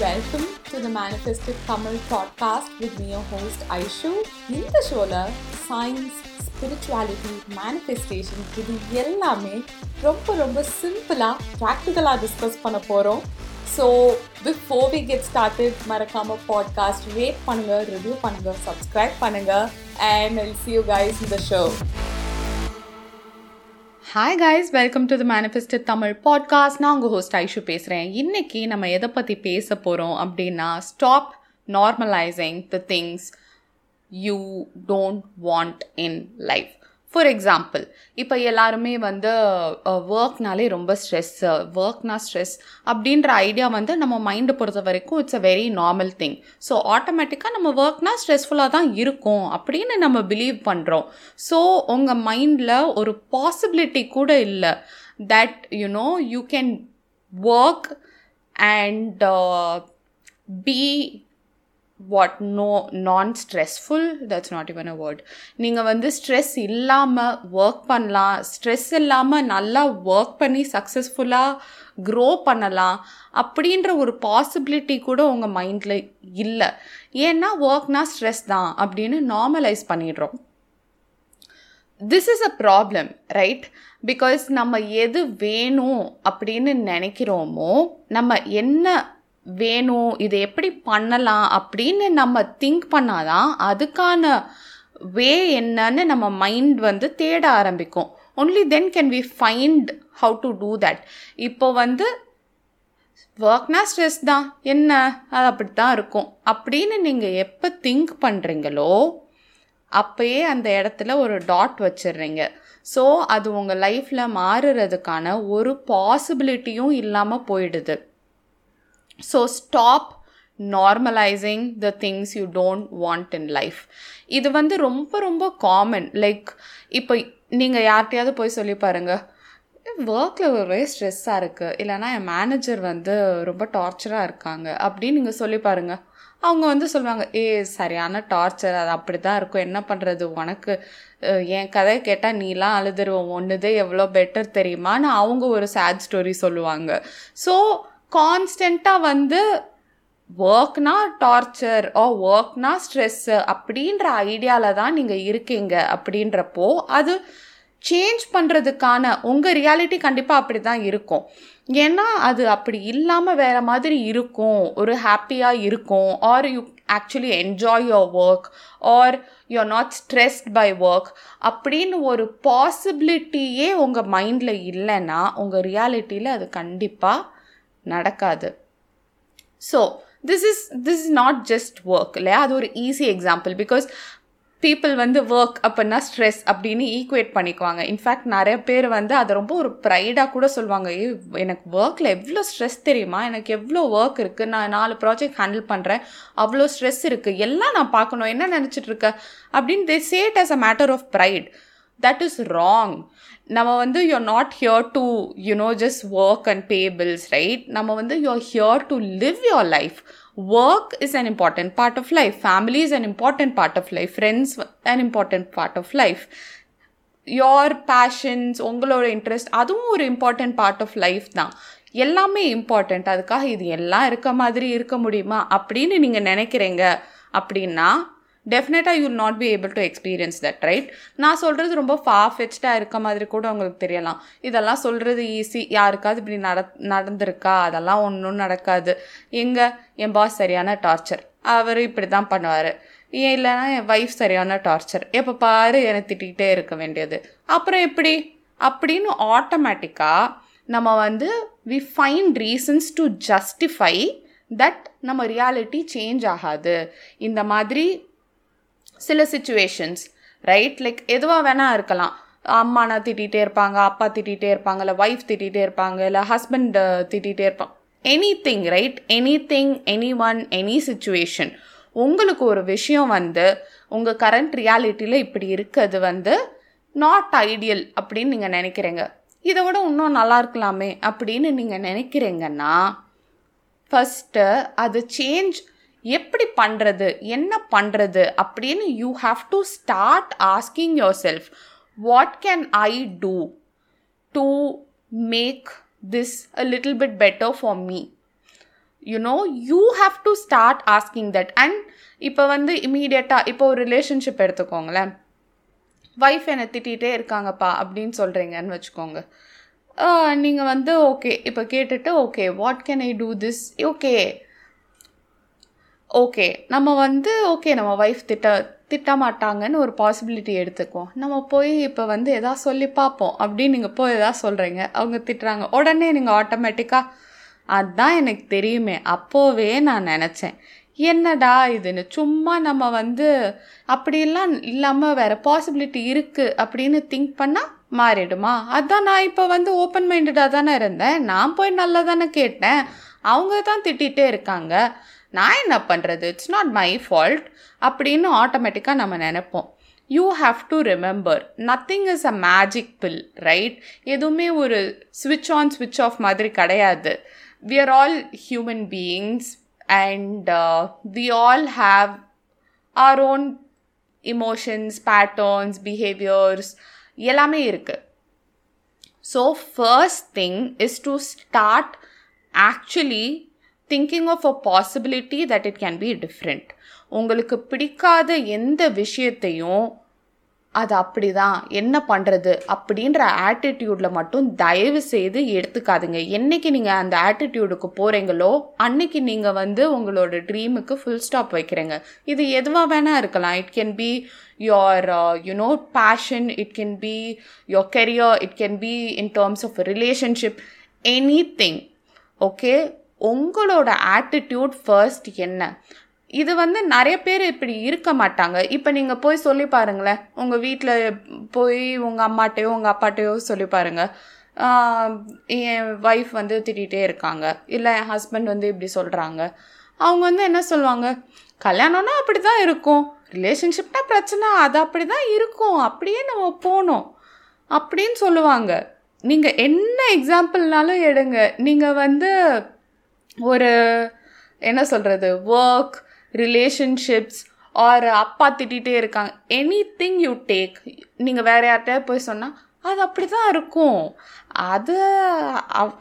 Welcome to the Manifested Tamil podcast with me, your host Aishu. இந்த ஷோல science spirituality manifestation இது எல்லாமே ரொம்ப ரொம்ப சிம்பிளாக ப்ராக்டிக்கலாக டிஸ்கஸ் பண்ண போகிறோம் so before we get started மறக்காம பாட்காஸ்ட் ரேட் பண்ணுங்க ரிவ்யூ பண்ணுங்க சப்ஸ்கிரைப் பண்ணுங்க and I'll see you guys இந்த show hi guys welcome to the manifest Tamil podcast நான் உங்கள் ஹோஸ்ட் ஐஷு பேசுகிறேன் இன்றைக்கி நம்ம எதை பற்றி பேச போகிறோம் அப்படின்னா stop normalising the things you don't want in life for example இப்போ எல்லாருமே வந்து ஒர்க்னாலே ரொம்ப ஸ்ட்ரெஸ் ஒர்க்னா ஸ்ட்ரெஸ் அப்படின்ற ஐடியா வந்து நம்ம மைண்டை பொறுத்த வரைக்கும் it's a very normal thing so ஆட்டோமேட்டிக்காக நம்ம ஒர்க்னா ஸ்ட்ரெஸ்ஃபுல்லாக தான் இருக்கும் அப்படின்னு நம்ம பிலீவ் பண்ணுறோம் ஸோ உங்கள் மைண்டில் ஒரு பாசிபிலிட்டி கூட இல்லை that you know you can work and be what no non stressful that's not even a word நீங்கள் வந்து ஸ்ட்ரெஸ் இல்லாமல் ஒர்க் பண்ணலாம். ஸ்ட்ரெஸ் இல்லாமல் நல்லா ஒர்க் பண்ணி சக்ஸஸ்ஃபுல்லாக க்ரோ பண்ணலாம் அப்படின்ற ஒரு பாசிபிலிட்டி கூட உங்கள் மைண்டில் இல்லை. ஏன்னா ஒர்க்னா ஸ்ட்ரெஸ் தான் அப்படின்னு நார்மலைஸ் பண்ணிடுறோம். This is a problem right because நம்ம எது வேணும் அப்படின்னு நினைக்கிறோமோ நம்ம என்ன வேணும் இதை எப்படி பண்ணலாம் அப்படின்னு நம்ம திங்க் பண்ணாதான் அதுக்கான வே என்னன்னு நம்ம மைண்ட் வந்து தேட ஆரம்பிக்கும். Only then can we find how to do that இப்போ வந்து ஒர்க்னா ஸ்ட்ரெஸ் தான் என்ன? அது அப்படி தான் இருக்கும். அப்படின்னு நீங்கள் எப்போ திங்க் பண்ணுறீங்களோ அப்போயே அந்த இடத்துல ஒரு டாட் வச்சிடுறீங்க. ஸோ அது உங்கள் லைஃப்பில் மாறுறதுக்கான ஒரு பாசிபிலிட்டியும் இல்லாமல் போயிடுது. So stop normalising the things you don't want in life இது வந்து ரொம்ப ரொம்ப காமன் லைக் இப்போ நீங்கள் யார்கிட்டையாவது போய் சொல்லி பாருங்கள் ஒர்க்கில் ஒரே ஸ்ட்ரெஸ்ஸாக இருக்குது இல்லைனா என் மேனேஜர் வந்து ரொம்ப டார்ச்சராக இருக்காங்க. அப்படின்னு நீங்கள் சொல்லி பாருங்கள் அவங்க வந்து சொல்லுவாங்க ஏ சரியான டார்ச்சர் அது அப்படி தான் இருக்கும். என்ன பண்ணுறது உனக்கு என் கதையை கேட்டால் நீலாம் அழுதுருவோம் ஒன்றுதே எவ்வளோ பெட்டர் தெரியுமான்னு அவங்க ஒரு சேட் ஸ்டோரி சொல்லுவாங்க. ஸோ கான்ஸ்டண்ட்டாக வந்து ஒர்க்னா டார்ச்சர் ஓ ஒர்க்னா ஸ்ட்ரெஸ்ஸு அப்படின்ற ஐடியாவில் தான் நீங்கள் இருக்கீங்க. அப்படின்றப்போ அது சேஞ்ச் பண்ணுறதுக்கான உங்கள் ரியாலிட்டி கண்டிப்பாக அப்படி தான் இருக்கும். ஏன்னா அது அப்படி இல்லாமல் வேறு மாதிரி இருக்கும். ஒரு ஹாப்பியாக இருக்கும். Are you actually enjoy your work are you are not stressed by work அப்படின்னு ஒரு பாசிபிலிட்டியே உங்கள் மைண்டில் இல்லைன்னா உங்கள் ரியாலிட்டியில் அது கண்டிப்பாக நடக்காது. So this is this is not just work இல்லையா? அது ஒரு ஈஸி எக்ஸாம்பிள் பிகாஸ் பீப்புள் வந்து ஒர்க் அப்படின்னா ஸ்ட்ரெஸ் அப்படின்னு ஈக்குவேட் பண்ணிக்குவாங்க. இன்ஃபேக்ட் நிறைய பேர் வந்து அதை ரொம்ப ஒரு ப்ரைடாக கூட சொல்லுவாங்க. ஏ எனக்கு ஒர்க்கில் எவ்வளோ ஸ்ட்ரெஸ் தெரியுமா? எனக்கு எவ்வளோ ஒர்க் இருக்குது நான் நாலு ப்ராஜெக்ட் ஹேண்டில் பண்ணுறேன் அவ்வளோ ஸ்ட்ரெஸ் இருக்குது எல்லாம் நான் பார்க்கணும். என்ன நினச்சிட்டு இருக்க? அப்படின்னு they said as a matter of pride that is wrong நம்ம வந்து you're not here to you know just work and pay bills right நம்ம வந்து you're here to live your life work is an important part of life family is an important part of life friends an important part of life your passions உங்களோட interest அதுவும் ஒரு important part of life தான். எல்லாமே important அதுக்காக இது எல்லாம் இருக்க மாதிரி இருக்க முடியுமா? அப்படின்னு நீங்கள் நினைக்கிறீங்க அப்படின்னா டெஃபினட்டாக you not be able to experience that right நான் சொல்கிறது ரொம்ப ஃபாஃபெச்டாக இருக்க மாதிரி கூட உங்களுக்கு தெரியலாம். இதெல்லாம் சொல்கிறது ஈஸி யாருக்காவது இப்படி நட நடந்திருக்கா? அதெல்லாம் ஒன்றும் நடக்காது. எங்கே? என் பாஸ் சரியான டார்ச்சர் அவர் இப்படி தான் பண்ணுவார். ஏன் இல்லைன்னா என் ஒய்ஃப் சரியான டார்ச்சர் எப்போ பாரு என்னை திட்டிகிட்டே இருக்க வேண்டியது. அப்புறம் எப்படி? அப்படின்னு ஆட்டோமேட்டிக்காக நம்ம வந்து we find reasons to justify that நம்ம ரியாலிட்டி சேஞ்ச் ஆகாது. இந்த மாதிரி சில சுச்சுவேஷன்ஸ் ரைட் லைக் எதுவாக வேணால் இருக்கலாம். அம்மானா திட்டிகிட்டே இருப்பாங்க அப்பா திட்டிகிட்டே இருப்பாங்க இல்லை ஒய்ஃப் திட்டிகிட்டே இருப்பாங்க இல்லை ஹஸ்பண்ட் திட்டிகிட்டே இருப்பாங்க. Anything right anything anyone any situation உங்களுக்கு ஒரு விஷயம் வந்து உங்கள் கரண்ட் ரியாலிட்டியில் இப்படி இருக்கிறது வந்து நாட் ஐடியல் அப்படின்னு நீங்கள் நினைக்கிறீங்க. இதை விட இன்னும் நல்லா இருக்கலாமே அப்படின்னு நீங்கள் நினைக்கிறீங்கன்னா ஃபஸ்ட்டு அது சேஞ்ச் எப்படி பண்ணுறது என்ன பண்ணுறது அப்படின்னு you have to start asking yourself what can I do to make this a little bit better for me you know you have to start asking that and இப்போ வந்து இமீடியட்டாக இப்போ ஒரு ரிலேஷன்ஷிப் எடுத்துக்கோங்களேன். ஒய்ஃப் என்னை திட்டிகிட்டே இருக்காங்கப்பா அப்படின்னு சொல்கிறீங்கன்னு வச்சுக்கோங்க. நீங்கள் வந்து ஓகே இப்போ கேட்டுட்டு okay what can I do this okay okay நம்ம வந்து ஓகே நம்ம ஒய்ஃப் திட்ட திட்ட மாட்டாங்கன்னு ஒரு பாசிபிலிட்டி எடுத்துக்குவோம். நம்ம போய் இப்போ வந்து எதா சொல்லி பார்ப்போம். அப்படின்னு நீங்கள் போய் எதா சொல்கிறீங்க அவங்க திட்டுறாங்க. உடனே நீங்கள் ஆட்டோமேட்டிக்காக அதுதான் எனக்கு தெரியுமே அப்போவே நான் நினச்சேன். என்னடா இதுன்னு சும்மா நம்ம வந்து அப்படிலாம் இல்லாமல் வேறு பாசிபிலிட்டி இருக்குது அப்படின்னு திங்க் பண்ணால் மாறிடுமா? அதான் நான் இப்போ வந்து ஓப்பன் மைண்டடாக தானே இருந்தேன். நான் போய் நல்லா தானே கேட்டேன். அவங்க தான் திட்டிகிட்டே இருக்காங்க. நான் என்ன பண்ணுறது இட்ஸ் நாட் மை ஃபால்ட் அப்படின்னு ஆட்டோமேட்டிக்காக நம்ம நினைப்போம். You have to remember nothing is a magic bill right எதுவுமே ஒரு ஸ்விட்ச் ஆன் ஸ்விட்ச் ஆஃப் மாதிரி கிடையாது. We are all human beings and we all have our own emotions patterns behaviours எல்லாமே இருக்குது so first thing is to start actually thinking of a possibility that it can be different உங்களுக்கு பிடிக்காத எந்த விஷயத்தையும் அது அப்படி தான் என்ன பண்ணுறது அப்படின்ற ஆட்டிடியூடில் மட்டும் தயவு செய்து எடுத்துக்காதுங்க. என்னைக்கு நீங்கள் அந்த ஆட்டிடியூடுக்கு போகிறீங்களோ அன்னைக்கு நீங்கள் வந்து உங்களோட ட்ரீமுக்கு ஃபுல் ஸ்டாப் வைக்கிறீங்க. இது எதுவாக வேணால் இருக்கலாம். It can be your you know passion it can be your career it can be in terms of relationship anything okay உங்களோட ஆட்டிடியூட் ஃபர்ஸ்ட் என்ன? இது வந்து நிறைய பேர் இப்படி இருக்க மாட்டாங்க. இப்போ நீங்கள் போய் சொல்லி பாருங்களேன். உங்கள் வீட்டில் போய் உங்கள் அம்மாட்டையோ உங்கள் அப்பாட்டையோ சொல்லி பாருங்கள் என் ஒய்ஃப் வந்து திட்டிகிட்டே இருக்காங்க. இல்லை என் ஹஸ்பண்ட் வந்து இப்படி சொல்கிறாங்க அவங்க வந்து என்ன சொல்லுவாங்க? கல்யாணம்னா அப்படி தான் இருக்கும். ரிலேஷன்ஷிப்னா பிரச்சனை அது அப்படி தான் இருக்கும். அப்படியே நம்ம போகணும் அப்படின்னு சொல்லுவாங்க. நீங்கள் என்ன எக்ஸாம்பிள்னாலும் எடுங்க. நீங்கள் வந்து ஒரு என்ன சொல்கிறது ஒர்க் ரிலேஷன்ஷிப்ஸ் ஆர் அப்பா திட்டிகிட்டே இருக்காங்க. எனி திங் யூ டேக் நீங்கள் வேறு யார்கிட்ட போய் சொன்னால் அது அப்படி தான் இருக்கும். அது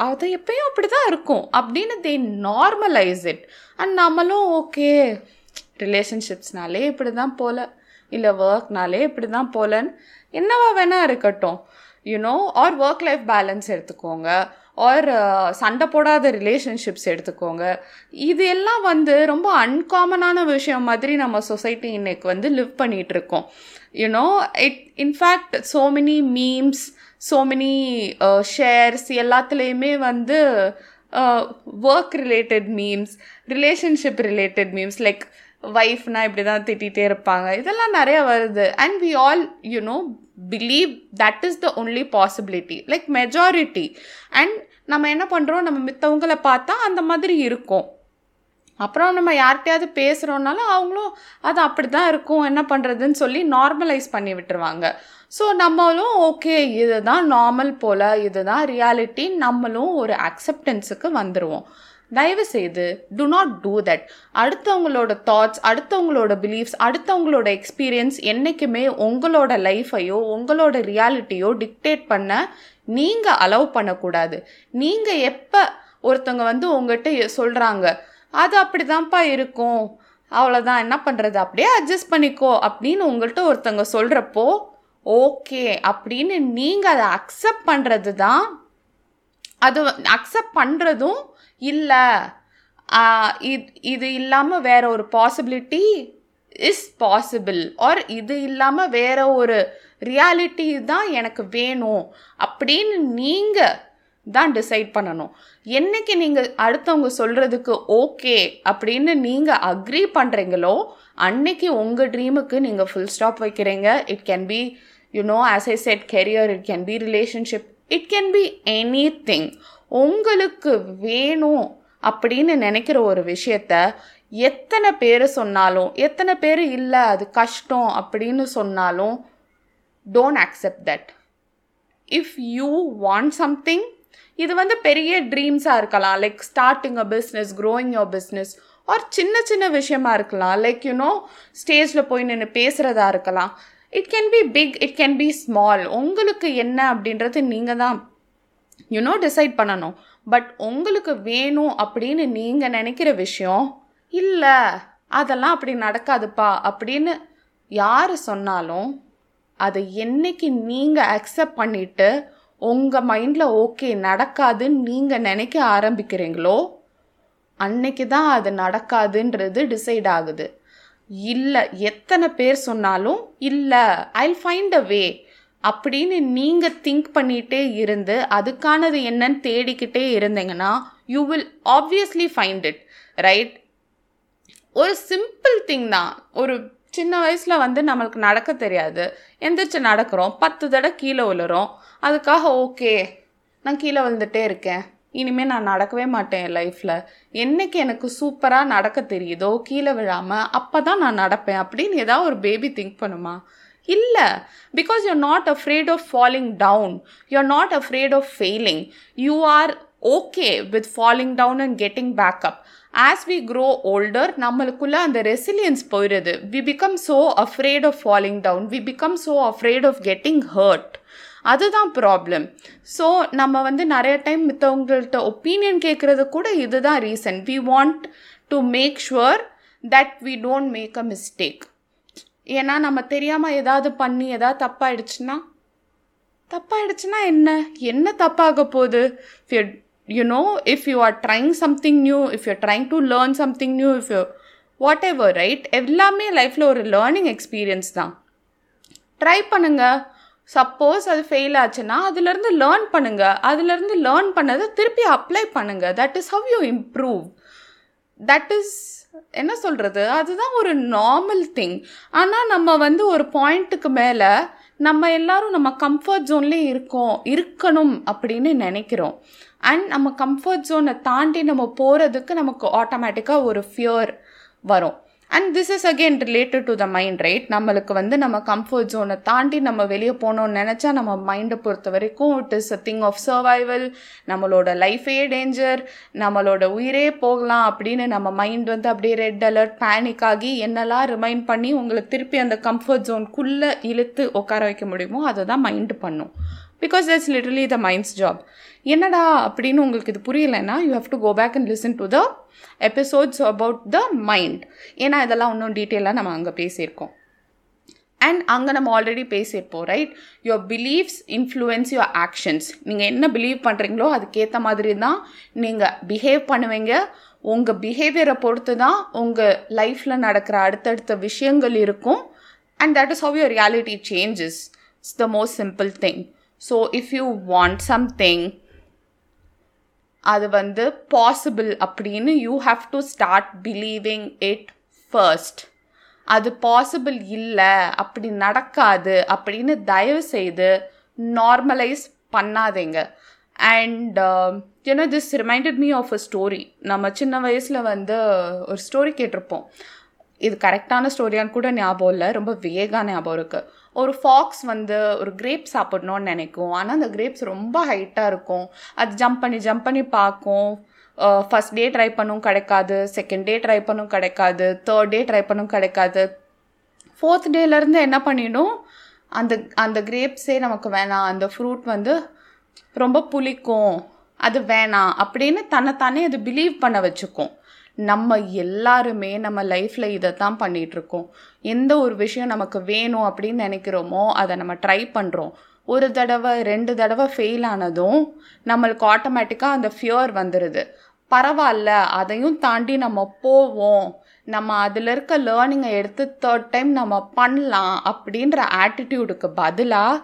அது எப்பயும் அப்படி தான் இருக்கும். அப்படின்னு தே நார்மலைஸ் இட் அண்ட் நம்மளும் ஓகே ரிலேஷன்ஷிப்ஸ்னாலே இப்படி தான் போல இல்லை ஒர்க்னாலே இப்படி தான் போலன்னு என்னவா வேணால் இருக்கட்டும். You know or work life balance எடுத்துக்கோங்க. ஆர் uh, சண்டை போடாத ரிலேஷன்ஷிப்ஸ் எடுத்துக்கோங்க. இது எல்லாம் வந்து ரொம்ப அன்காமனான விஷயம் மாதிரி நம்ம சொசைட்டி இன்னைக்கு வந்து லிவ் பண்ணிகிட்ருக்கோம் you know it in fact so many memes so many shares எல்லாத்துலேயுமே வந்து work related memes relationship related memes like ஒய்ஃப்னா இப்படி தான் திட்டிகிட்டே இருப்பாங்க. இதெல்லாம் நிறைய வருது. And we all you know believe that is the only possibility like majority and நம்ம என்ன பண்ணுறோம் நம்ம மித்தவங்களை பார்த்தா அந்த மாதிரி இருக்கும். அப்புறம் நம்ம யார்கிட்டயாவது பேசுகிறோன்னாலும் அவங்களும் அது அப்படி தான் இருக்கும். என்ன பண்ணுறதுன்னு சொல்லி நார்மலைஸ் பண்ணி விட்டுருவாங்க. ஸோ நம்மளும் ஓகே இதுதான் நார்மல் போல் இதுதான் ரியாலிட்டி நம்மளும் ஒரு அக்செப்டன்ஸுக்கு வந்துடுவோம் தயவு செய்து டு நாட் டூ தட் அடுத்தவங்களோட தாட்ஸ் அடுத்தவங்களோட பிலீஃப்ஸ் அடுத்தவங்களோட எக்ஸ்பீரியன்ஸ் என்றைக்குமே உங்களோட லைஃப்பையோ உங்களோட ரியாலிட்டியோ டிக்டேட் பண்ண நீங்கள் அலோவ் பண்ணக்கூடாது. நீங்கள் எப்போ ஒருத்தவங்க வந்து உங்கள்கிட்ட சொல்கிறாங்க அது அப்படி தான்ப்பா இருக்கும். அவ்வளோதான் என்ன பண்ணுறது அப்படியே அட்ஜஸ்ட் பண்ணிக்கோ அப்படின்னு உங்கள்கிட்ட ஒருத்தவங்க சொல்கிறப்போ ஓகே அப்படின்னு நீங்கள் அதை அக்செப்ட் பண்ணுறது தான் அது அக்செப்ட் பண்ணுறதும் இல்லை. இது இது இல்லாமல் வேற ஒரு பாசிபிலிட்டி இஸ் பாசிபிள் ஆர் இது இல்லாமல் வேற ஒரு ரியாலிட்டி தான் எனக்கு வேணும் அப்படின்னு நீங்கள் தான் டிசைட் பண்ணணும். என்னைக்கு நீங்கள் அடுத்தவங்க சொல்கிறதுக்கு ஓகே அப்படின்னு நீங்கள் அக்ரி பண்ணுறீங்களோ அன்னைக்கு உங்கள் ட்ரீமுக்கு நீங்கள் ஃபுல் ஸ்டாப் வைக்கிறீங்க. It can be you know as I said career it can be relationship it can be anything உங்களுக்கு வேணும் அப்படின்னு நினைக்கிற ஒரு விஷயத்த எத்தனை பேர் சொன்னாலும் எத்தனை பேர் இல்லை அது கஷ்டம் அப்படின்னு சொன்னாலும் don't accept that if you want something இது வந்து பெரிய ட்ரீம்ஸாக இருக்கலாம். Like starting a business growing your business or சின்ன சின்ன விஷயமா இருக்கலாம். லைக் யூனோ ஸ்டேஜில் போய் நின்று பேசுகிறதா இருக்கலாம். It can be big it can be small உங்களுக்கு என்ன அப்படின்றது நீங்கள் தான் யூனோ டிசைட் பண்ணணும். பட் உங்களுக்கு வேணும் அப்படின்னு நீங்கள் நினைக்கிற விஷயம் இல்லை அதெல்லாம் அப்படி நடக்காதுப்பா அப்படின்னு யார் சொன்னாலும் அதை என்னைக்கு நீங்கள் அக்செப்ட் பண்ணிவிட்டு உங்கள் மைண்டில் ஓகே நடக்காதுன்னு நீங்கள் நினைக்க ஆரம்பிக்கிறீங்களோ அன்னைக்கு தான் அது நடக்காதுன்றது டிசைட் ஆகுது. இல்லை எத்தனை பேர் சொன்னாலும் இல்லை ஐ ஃபைண்ட் அ வே அப்படின்னு நீங்கள் திங்க் பண்ணிகிட்டே இருந்து அதுக்கானது என்னன்னு தேடிக்கிட்டே இருந்தீங்கன்னா you will obviously find it right ஒரு சிம்பிள் திங் தான். ஒரு சின்ன வயசில் வந்து நம்மளுக்கு நடக்க தெரியாது. எந்திரிச்சு நடக்கிறோம். பத்து தடவை கீழே விழுறோம். அதுக்காக ஓகே நான் கீழே விழுந்துட்டே இருக்கேன். இனிமேல் நான் நடக்கவே மாட்டேன் என் லைஃப்பில் என்னைக்கு எனக்கு சூப்பராக நடக்க தெரியுதோ கீழே விழாமல் அப்போ தான் நான் நடப்பேன். அப்படின்னு ஏதாவது ஒரு பேபி திங்க் பண்ணுமா? இல்லை. Because you not afraid of falling down you are not afraid of failing you are okay with falling down and getting back up as we grow older நம்மளுக்குள்ள அந்த ரெசிலியன்ஸ் போயிடுது. We become so afraid of falling down we become so afraid of getting hurt அதுதான் problem so நம்ம வந்து நிறைய time மித்தவங்கள்ட்ட opinion கேட்குறது கூட இதுதான் reason we want to make sure that we don't make a mistake ஏன்னா நம்ம தெரியாமல் ஏதாவது பண்ணி ஏதாவது தப்பாயிடுச்சுன்னா தப்பாயிடுச்சுன்னா என்ன? என்ன தப்பாக போகுது? You know if you are trying something new if you trying to learn something new if you whatever right எல்லாமே லைஃப்பில் ஒரு லேர்னிங் எக்ஸ்பீரியன்ஸ் தான். ட்ரை பண்ணுங்கள் சப்போஸ் அது ஃபெயில் ஆச்சுன்னா அதுலேருந்து லேர்ன் பண்ணுங்கள் அதுலேருந்து லேர்ன் பண்ணதை திருப்பி அப்ளை பண்ணுங்கள் that is how you improve that is என்ன சொல்கிறது அதுதான் ஒரு நார்மல் திங் ஆனால் நம்ம வந்து ஒரு பாயிண்ட்டுக்கு மேலே நம்ம எல்லாரும் நம்ம கம்ஃபர்ட் ஜோன்லேயே இருக்கோம் இருக்கணும் அப்படின்னு நினைக்கிறோம். அண்ட் நம்ம கம்ஃபர்ட் ஜோனை தாண்டி நம்ம போகிறதுக்கு நமக்கு ஆட்டோமேட்டிக்காக ஒரு ஃபியர் வரும். And this is again related to the mind right நம்மளுக்கு வந்து நம்ம கம்ஃபர்ட் ஜோனை தாண்டி நம்ம வெளியே போகணும்னு நினச்சா நம்ம மைண்டை பொறுத்த வரைக்கும் it is a thing of survival நம்மளோட லைஃபே டேஞ்சர் நம்மளோட உயிரே போகலாம் அப்படின்னு நம்ம மைண்ட் வந்து அப்படியே ரெட் அலர்ட் பேனிக் ஆகி என்னெல்லாம் ரிமைண்ட் பண்ணி உங்களுக்கு திருப்பி அந்த கம்ஃபர்ட் ஜோனுக்குள்ளே இழுத்து உட்கார வைக்க முடியுமோ அதை தான் மைண்டு பண்ணும். Because that's literally the mind's job என்னடா அப்படின்னு உங்களுக்கு இது புரியலைன்னா you have to go back and listen to the episodes about the mind ஏன்னா இதெல்லாம் இன்னும் டீட்டெயிலாக நம்ம அங்கே பேசியிருக்கோம். அண்ட் அங்கே நம்ம ஆல்ரெடி பேசியிருப்போம் right your beliefs influence your actions நீங்கள் என்ன பிலீவ் பண்ணுறீங்களோ அதுக்கேற்ற மாதிரி தான் நீங்கள் பிஹேவ் பண்ணுவீங்க. உங்கள் பிஹேவியரை பொறுத்து தான் உங்கள் லைஃப்பில் நடக்கிற அடுத்தடுத்த விஷயங்கள் இருக்கும். And that is how your reality changes it's the most simple thing so if you want something அது வந்து பாசிபிள் அப்படின்னு you have to start believing it first அது பாசிபிள் இல்லை அப்படி நடக்காது அப்படின்னு தயவு செய்து நார்மலைஸ் பண்ணாதீங்க. And you know this reminded me of a story நம்ம சின்ன வயசில் வந்து ஒரு ஸ்டோரி கேட்டிருப்போம். இது கரெக்டான ஸ்டோரியான்னு கூட ஞாபகம் இல்லை. ரொம்ப வேகான ஞாபகம் இருக்குது ஒரு ஃபாக்ஸ் வந்து ஒரு கிரேப் சாப்பிடணும்னு நினைக்கும். ஆனால் அந்த கிரேப்ஸ் ரொம்ப ஹைட்டாக இருக்கும். அது ஜம்ப் பண்ணி ஜம்ப் பண்ணி பார்க்கும். ஃபஸ்ட் டே ட்ரை பண்ணும் கிடைக்காது. செகண்ட் டே ட்ரை பண்ணும் கிடைக்காது. தேர்ட் டே ட்ரை பண்ணும் கிடைக்காது. ஃபோர்த் டேலேருந்து என்ன பண்ணிடும்? அந்த அந்த கிரேப்ஸே நமக்கு வேணாம். அந்த ஃப்ரூட் வந்து ரொம்ப புளிக்கும். அது வேணாம். அப்படின்னு தன்னைத்தானே அது பிலீவ் பண்ண வச்சுக்கும். நம்ம எல்லாருமே நம்ம லைஃப்பில் இதை தான் பண்ணிகிட்ருக்கோம் எந்த ஒரு விஷயம் நமக்கு வேணும் அப்படின்னு நினைக்கிறோமோ அதை நம்ம ட்ரை பண்ணுறோம் ஒரு தடவை ரெண்டு தடவை ஃபெயில் ஆனதும் நம்மளுக்கு ஆட்டோமேட்டிக்காக அந்த ஃபியர் வந்துடுது பரவாயில்ல அதையும் தாண்டி நம்ம போவோம். நம்ம அதில் இருக்க லேர்னிங்கை எடுத்து தேர்ட் டைம் நம்ம பண்ணலாம் அப்படின்ற ஆட்டிடியூடுக்கு பதிலாக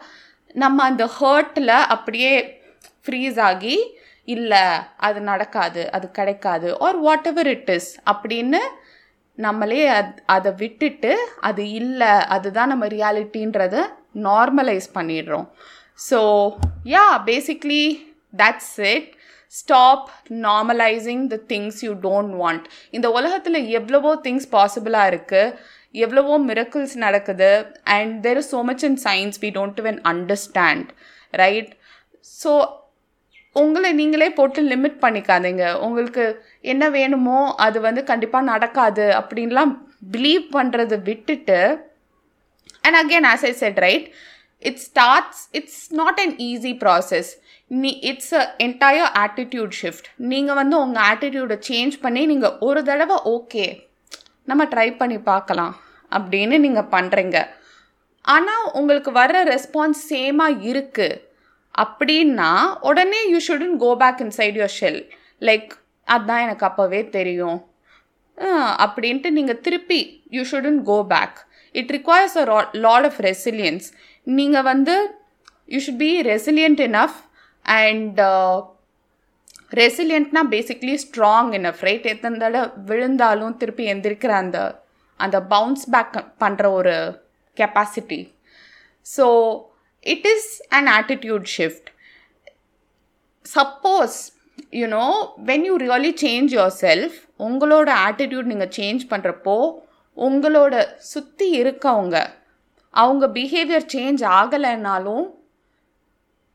நம்ம அந்த ஹர்ட்டில் அப்படியே ஃப்ரீஸ் ஆகி இல்லை அது நடக்காது அது கிடைக்காது or whatever it is அப்படின்னு நம்மளே அத் அதை விட்டுட்டு அது இல்லை அதுதான் நம்ம ரியாலிட்டின்றத நார்மலைஸ் பண்ணிடுறோம். So yeah basically that's it stop normalising the things you don't want இந்த உலகத்தில் எவ்வளவோ திங்ஸ் பாசிபிளாக இருக்குது எவ்வளவோ மிரக்கிள்ஸ் நடக்குது and there is so much in science we don't even understand right so உங்களை நீங்களே போட்டு லிமிட் பண்ணிக்காதீங்க. உங்களுக்கு என்ன வேணுமோ அது வந்து கண்டிப்பாக நடக்காது அப்படின்லாம் பிலீவ் பண்ணுறதை விட்டுட்டு and again as I said right it starts it's not an easy process நீ it's a entire attitude shift நீங்கள் வந்து உங்கள் ஆட்டிடியூடை சேஞ்ச் பண்ணி நீங்கள் ஒரு தடவை ஓகே நம்ம ட்ரை பண்ணி பார்க்கலாம் அப்படின்னு நீங்கள் பண்ணுறீங்க ஆனால் உங்களுக்கு வர்ற ரெஸ்பான்ஸ் சேமாக இருக்குது அப்படின்னா உடனே you shouldn't go back inside your shell like அதுதான் எனக்கு அப்போவே தெரியும். அப்படின்ட்டு நீங்கள் திருப்பி you shouldn't go back it requires a lot of resilience நீங்கள் வந்து you should be resilient enough and ரெசிலியன்ட்னா basically strong enough right எத்தனை தடவை விழுந்தாலும் திருப்பி எந்திருக்கிற அந்த அந்த பவுன்ஸ் பேக் பண்ணுற ஒரு capacity so it is an attitude shift suppose you know when you really change yourself உங்களோட ஆட்டிடியூட் நீங்கள் சேஞ்ச் பண்ணுறப்போ உங்களோட சுற்றி இருக்கவங்க அவங்க behaviour change ஆகலைன்னாலும்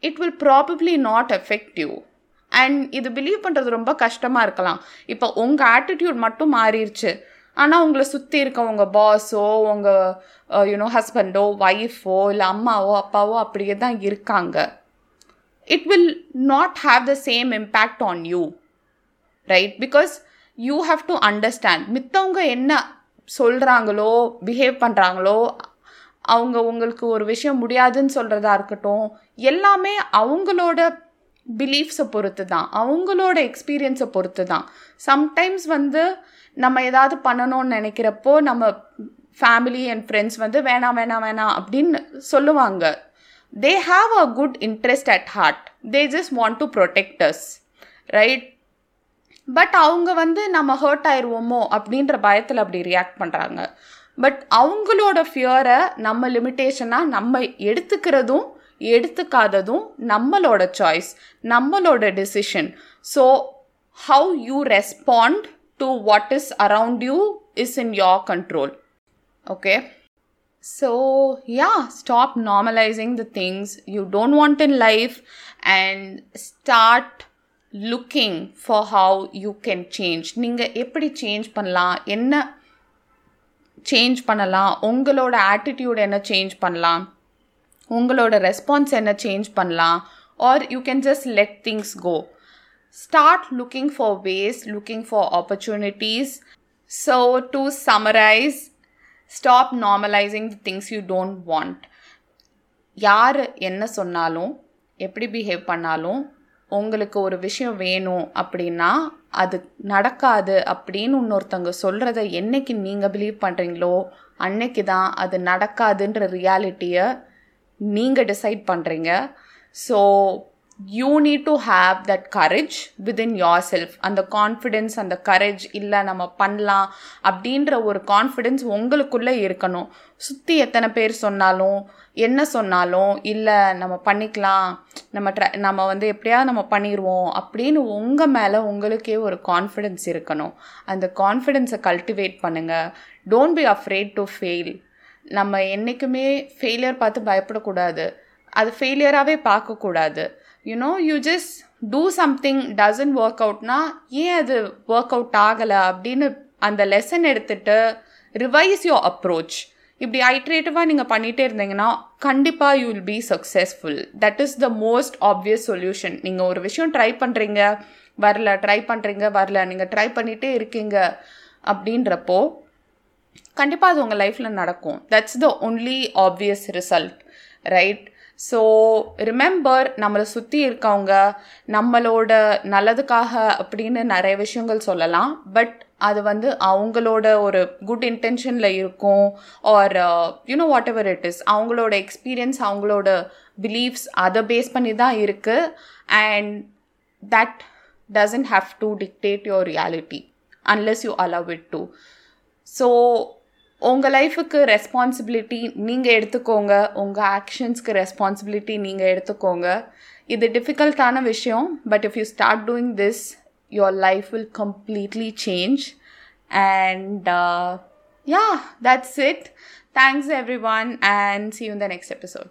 it will probably not affect you and இது பிலீவ் பண்ணுறது ரொம்ப கஷ்டமாக இருக்கலாம். இப்போ உங்கள் ஆட்டிடியூட் மட்டும் மாறிடுச்சு ஆனால் உங்களை சுற்றி இருக்க உங்கள் பாஸோ உங்கள் யூனோ ஹஸ்பண்டோ ஒய்ஃபோ இல்லை அம்மாவோ அப்பாவோ அப்படியே தான் இருக்காங்க. It will not have the same impact on you right because you have to understand மித்தவங்க என்ன சொல்கிறாங்களோ பிஹேவ் பண்ணுறாங்களோ அவங்க உங்களுக்கு ஒரு விஷயம் முடியாதுன்னு சொல்கிறதா இருக்கட்டும் எல்லாமே அவங்களோட பிலீஃப்ஸை பொறுத்து தான் அவங்களோட எக்ஸ்பீரியன்ஸை பொறுத்து தான் சம்டைம்ஸ் வந்து நம்ம ஏதாவது பண்ணணும்னு நினைக்கிறப்போ நம்ம ஃபேமிலி அண்ட் ஃப்ரெண்ட்ஸ் வந்து வேணாம் வேணாம் வேணாம் அப்படின்னு சொல்லுவாங்க. They have a good interest at heart they just want to protect us right but அவங்க வந்து நம்ம ஹர்ட் ஆயிடுவோமோ அப்படின்ற பயத்தில் அப்படி ரியாக்ட் பண்ணுறாங்க பட் அவங்களோட ஃபியரை நம்ம லிமிட்டேஷனாக நம்ம எடுத்துக்கிறதும் எடுத்துக்காததும் நம்மளோட சாய்ஸ் நம்மளோட decision so how you respond to what is around you is in your control okay so yeah stop normalising the things you don't want in life and start looking for how you can change நீங்கள் எப்படி change பண்ணலாம்? என்ன change பண்ணலாம்? உங்களோட attitude என்ன change பண்ணலாம்? உங்களோட response என்ன சேஞ்ச் பண்ணலாம் or you can just let things go start looking for ways looking for opportunities so to summarise stop normalising the things you don't want யார் என்ன சொன்னாலும் எப்படி பிஹேவ் பண்ணாலும் உங்களுக்கு ஒரு விஷயம் வேணும் அப்படின்னா அது நடக்காது அப்படின்னு இன்னொருத்தவங்க சொல்கிறத என்னைக்கு நீங்கள் பிலீவ் பண்ணுறீங்களோ அன்னைக்கு தான் அது நடக்காதுன்ற ரியாலிட்டியை நீங்கள் டிசைட் பண்ணுறீங்க so you need to have that courage within yourself அந்த கான்ஃபிடென்ஸ் அந்த கரேஜ் இல்லை நம்ம பண்ணலாம். அப்படின்ற ஒரு கான்ஃபிடென்ஸ் உங்களுக்குள்ளே இருக்கணும். சுற்றி எத்தனை பேர் சொன்னாலும் என்ன சொன்னாலும் இல்லை நம்ம பண்ணிக்கலாம். நம்ம ட்ர நம்ம வந்து எப்படியாவது நம்ம பண்ணிடுவோம் அப்படின்னு உங்கள் மேலே உங்களுக்கே ஒரு கான்ஃபிடென்ஸ் இருக்கணும். அந்த கான்ஃபிடென்ஸை கல்டிவேட் பண்ணுங்கள் don't be afraid to fail நம்ம என்றைக்குமே ஃபெயிலியர் பார்த்து பயப்படக்கூடாது. அது ஃபெயிலியராகவே பார்க்கக்கூடாது. You know you just do something doesn't work அவுட்னா ஏன் அது ஒர்க் அவுட் ஆகலை அப்படின்னு அந்த லெசன் எடுத்துகிட்டு ரிவைஸ் யோர் அப்ரோச் இப்படி ஐட்ரேட்டிவாக நீங்கள் பண்ணிகிட்டே இருந்தீங்கன்னா கண்டிப்பாக you will be successful that is the most obvious solution நீங்கள் ஒரு விஷயம் ட்ரை பண்ணுறீங்க வரல ட்ரை பண்ணுறீங்க வரல நீங்கள் ட்ரை பண்ணிகிட்டே இருக்கீங்க அப்படின்றப்போ கண்டிப்பாக அது உங்கள் லைஃப்பில் நடக்கும். That's the only obvious result right so remember நம்மளை சுற்றி இருக்கவங்க நம்மளோட நல்லதுக்காக அப்படின்னு நிறைய விஷயங்கள் சொல்லலாம். பட் அது வந்து அவங்களோட ஒரு குட் இன்டென்ஷனில் இருக்கும். Or you know whatever it is அவங்களோட எக்ஸ்பீரியன்ஸ் அவங்களோட பிலீஃப்ஸ் அதை பேஸ் பண்ணி தான் இருக்குது and that doesn't have to dictate your reality unless you allow it to so உங்கள் லைஃபுக்கு ரெஸ்பான்சிபிலிட்டி நீங்கள் எடுத்துக்கோங்க. உங்கள் ஆக்ஷன்ஸ்க்கு ரெஸ்பான்சிபிலிட்டி நீங்கள் எடுத்துக்கோங்க. இது டிஃபிகல்ட்டான விஷயம். But if you start doing this your life will completely change. And uh, yeah that's it. Thanks everyone. And see you in the next episode.